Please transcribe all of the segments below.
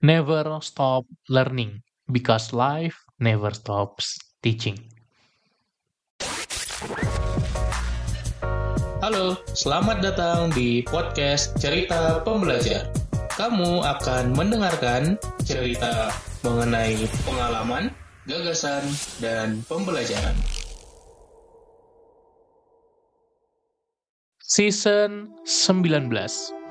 Never stop learning because life never stops teaching. Halo, selamat datang di podcast Cerita Pembelajar. Kamu akan mendengarkan cerita mengenai pengalaman, gagasan, dan pembelajaran. Season 19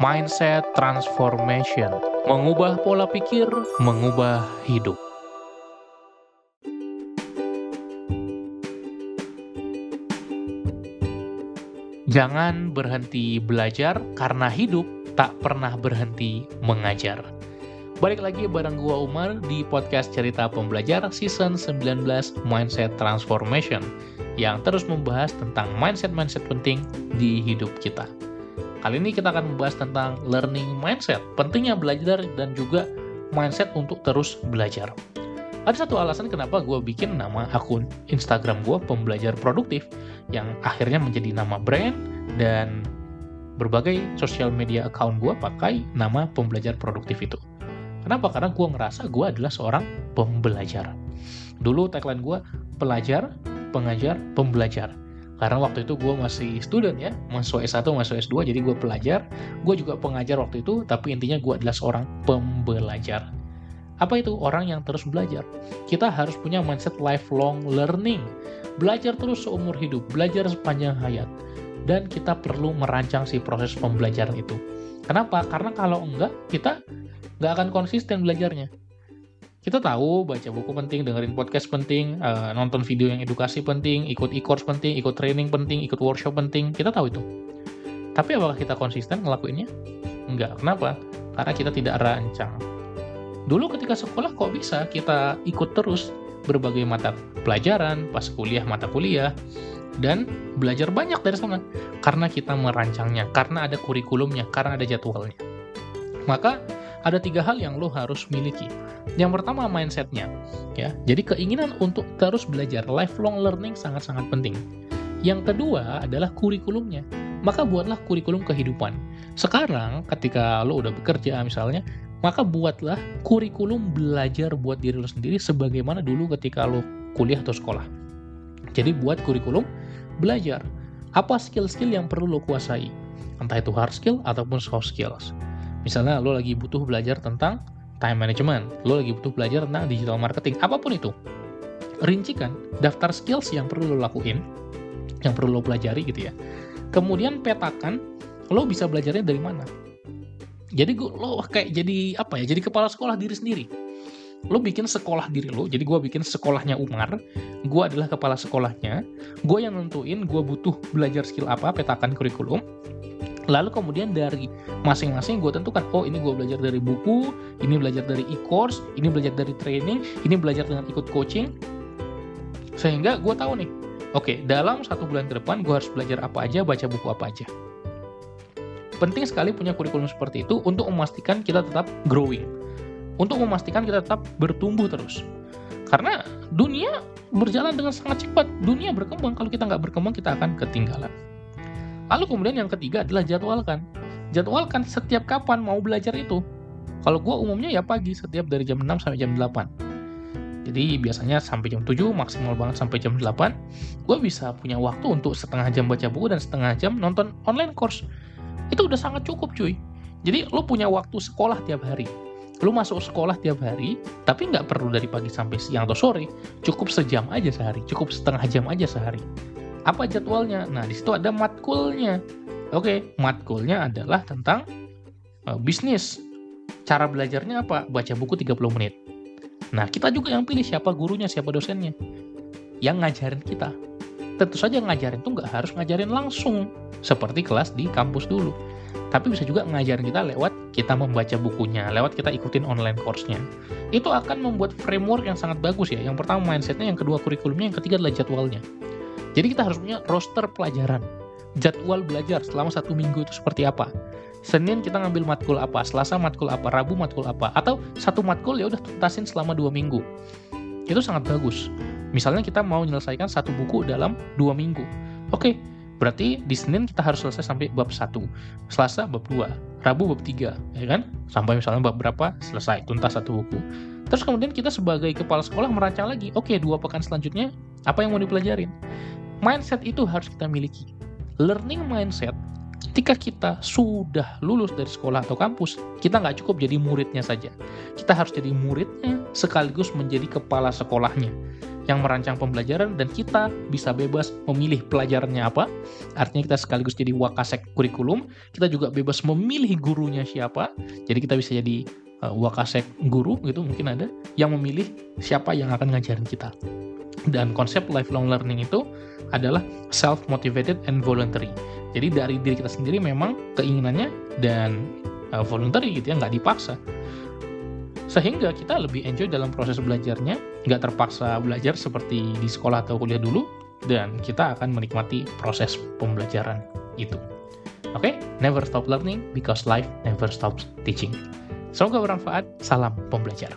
Mindset Transformation Mengubah pola pikir, mengubah hidup Jangan berhenti belajar karena hidup tak pernah berhenti mengajar. Balik lagi bareng gua Umar di podcast Cerita Pembelajar season 19 Mindset Transformation yang terus membahas tentang mindset-mindset penting di hidup kita. Kali ini kita akan membahas tentang learning mindset, pentingnya belajar dan juga mindset untuk terus belajar. Ada satu alasan kenapa gue bikin nama akun Instagram gue pembelajar produktif yang akhirnya menjadi nama brand dan berbagai sosial media account gue pakai nama pembelajar produktif itu. Kenapa? Karena gue ngerasa gue adalah seorang pembelajar. Dulu tagline gue, pelajar, pengajar, pembelajar. Karena waktu itu gue masih student ya, masuk S1, masuk S2, jadi gue pelajar. Gue juga pengajar waktu itu, tapi intinya gue adalah seorang pembelajar. Apa itu? Orang yang terus belajar. Kita harus punya mindset lifelong learning. Belajar terus seumur hidup, belajar sepanjang hayat. Dan kita perlu merancang si proses pembelajaran itu. Kenapa? Karena kalau enggak, kita nggak akan konsisten belajarnya kita tahu baca buku penting, dengerin podcast penting, uh, nonton video yang edukasi penting, ikut e-course penting, ikut training penting, ikut workshop penting. Kita tahu itu. Tapi apakah kita konsisten ngelakuinnya? Enggak. Kenapa? Karena kita tidak rancang. Dulu ketika sekolah kok bisa kita ikut terus berbagai mata pelajaran, pas kuliah mata kuliah, dan belajar banyak dari sana. Karena kita merancangnya, karena ada kurikulumnya, karena ada jadwalnya. Maka ada tiga hal yang lo harus miliki. Yang pertama mindsetnya, ya. Jadi keinginan untuk terus belajar, lifelong learning sangat-sangat penting. Yang kedua adalah kurikulumnya. Maka buatlah kurikulum kehidupan. Sekarang ketika lo udah bekerja misalnya, maka buatlah kurikulum belajar buat diri lo sendiri sebagaimana dulu ketika lo kuliah atau sekolah. Jadi buat kurikulum belajar. Apa skill-skill yang perlu lo kuasai? Entah itu hard skill ataupun soft skills. Misalnya lo lagi butuh belajar tentang time management, lo lagi butuh belajar tentang digital marketing, apa pun itu. Rincikan daftar skills yang perlu lo lakuin, yang perlu lo pelajari gitu ya. Kemudian petakan lo bisa belajarnya dari mana. Jadi gue lo kayak jadi apa ya? Jadi kepala sekolah diri sendiri. Lo bikin sekolah diri lo. Jadi gue bikin sekolahnya Umar. Gue adalah kepala sekolahnya. Gue yang nentuin gue butuh belajar skill apa, petakan kurikulum lalu kemudian dari masing-masing gue tentukan oh ini gue belajar dari buku ini belajar dari e-course ini belajar dari training ini belajar dengan ikut coaching. Sehingga gue tahu nih oke dalam satu bulan ke depan gue harus belajar apa aja baca buku apa aja. Penting sekali punya kurikulum seperti itu untuk memastikan kita tetap growing. Untuk memastikan kita tetap bertumbuh terus. Karena dunia berjalan dengan sangat cepat. Dunia berkembang. Kalau kita nggak berkembang kita akan ketinggalan Lalu kemudian yang ketiga adalah jadwalkan. Jadwalkan setiap kapan mau belajar itu. Kalau gue umumnya ya pagi, setiap dari jam 6 sampai jam 8. Jadi biasanya sampai jam 7, maksimal banget sampai jam 8. Gue bisa punya waktu untuk setengah jam baca buku dan setengah jam nonton online course. Itu udah sangat cukup cuy. Jadi lo punya waktu sekolah tiap hari. Lo masuk sekolah tiap hari, tapi nggak perlu dari pagi sampai siang atau sore. Cukup sejam aja sehari, cukup setengah jam aja sehari. Apa jadwalnya? Nah, di situ ada matkulnya. Oke, matkulnya adalah tentang uh, bisnis. Cara belajarnya apa? Baca buku 30 menit. Nah, kita juga yang pilih siapa gurunya, siapa dosennya. Yang ngajarin kita. Tentu saja ngajarin itu nggak harus ngajarin langsung. Seperti kelas di kampus dulu. Tapi bisa juga ngajarin kita lewat kita membaca bukunya, lewat kita ikutin online course-nya. Itu akan membuat framework yang sangat bagus ya. Yang pertama mindsetnya, yang kedua kurikulumnya, yang ketiga adalah jadwalnya. Jadi kita harus punya roster pelajaran, jadwal belajar selama satu minggu itu seperti apa. Senin kita ngambil matkul apa, Selasa matkul apa, Rabu matkul apa, atau satu matkul ya udah tuntasin selama dua minggu. Itu sangat bagus. Misalnya kita mau menyelesaikan satu buku dalam dua minggu. Oke, Berarti di Senin kita harus selesai sampai bab 1, Selasa bab 2, Rabu bab 3, ya kan? Sampai misalnya bab berapa selesai, tuntas satu buku. Terus kemudian kita sebagai kepala sekolah merancang lagi, oke dua pekan selanjutnya apa yang mau dipelajarin. Mindset itu harus kita miliki. Learning mindset ketika kita sudah lulus dari sekolah atau kampus, kita nggak cukup jadi muridnya saja. Kita harus jadi muridnya sekaligus menjadi kepala sekolahnya yang merancang pembelajaran dan kita bisa bebas memilih pelajarannya apa. Artinya kita sekaligus jadi wakasek kurikulum, kita juga bebas memilih gurunya siapa. Jadi kita bisa jadi uh, wakasek guru gitu mungkin ada yang memilih siapa yang akan ngajarin kita. Dan konsep lifelong learning itu adalah self motivated and voluntary. Jadi dari diri kita sendiri memang keinginannya dan uh, voluntary gitu ya nggak dipaksa sehingga kita lebih enjoy dalam proses belajarnya, nggak terpaksa belajar seperti di sekolah atau kuliah dulu, dan kita akan menikmati proses pembelajaran itu. Oke, okay? never stop learning because life never stops teaching. Semoga bermanfaat. Salam pembelajar.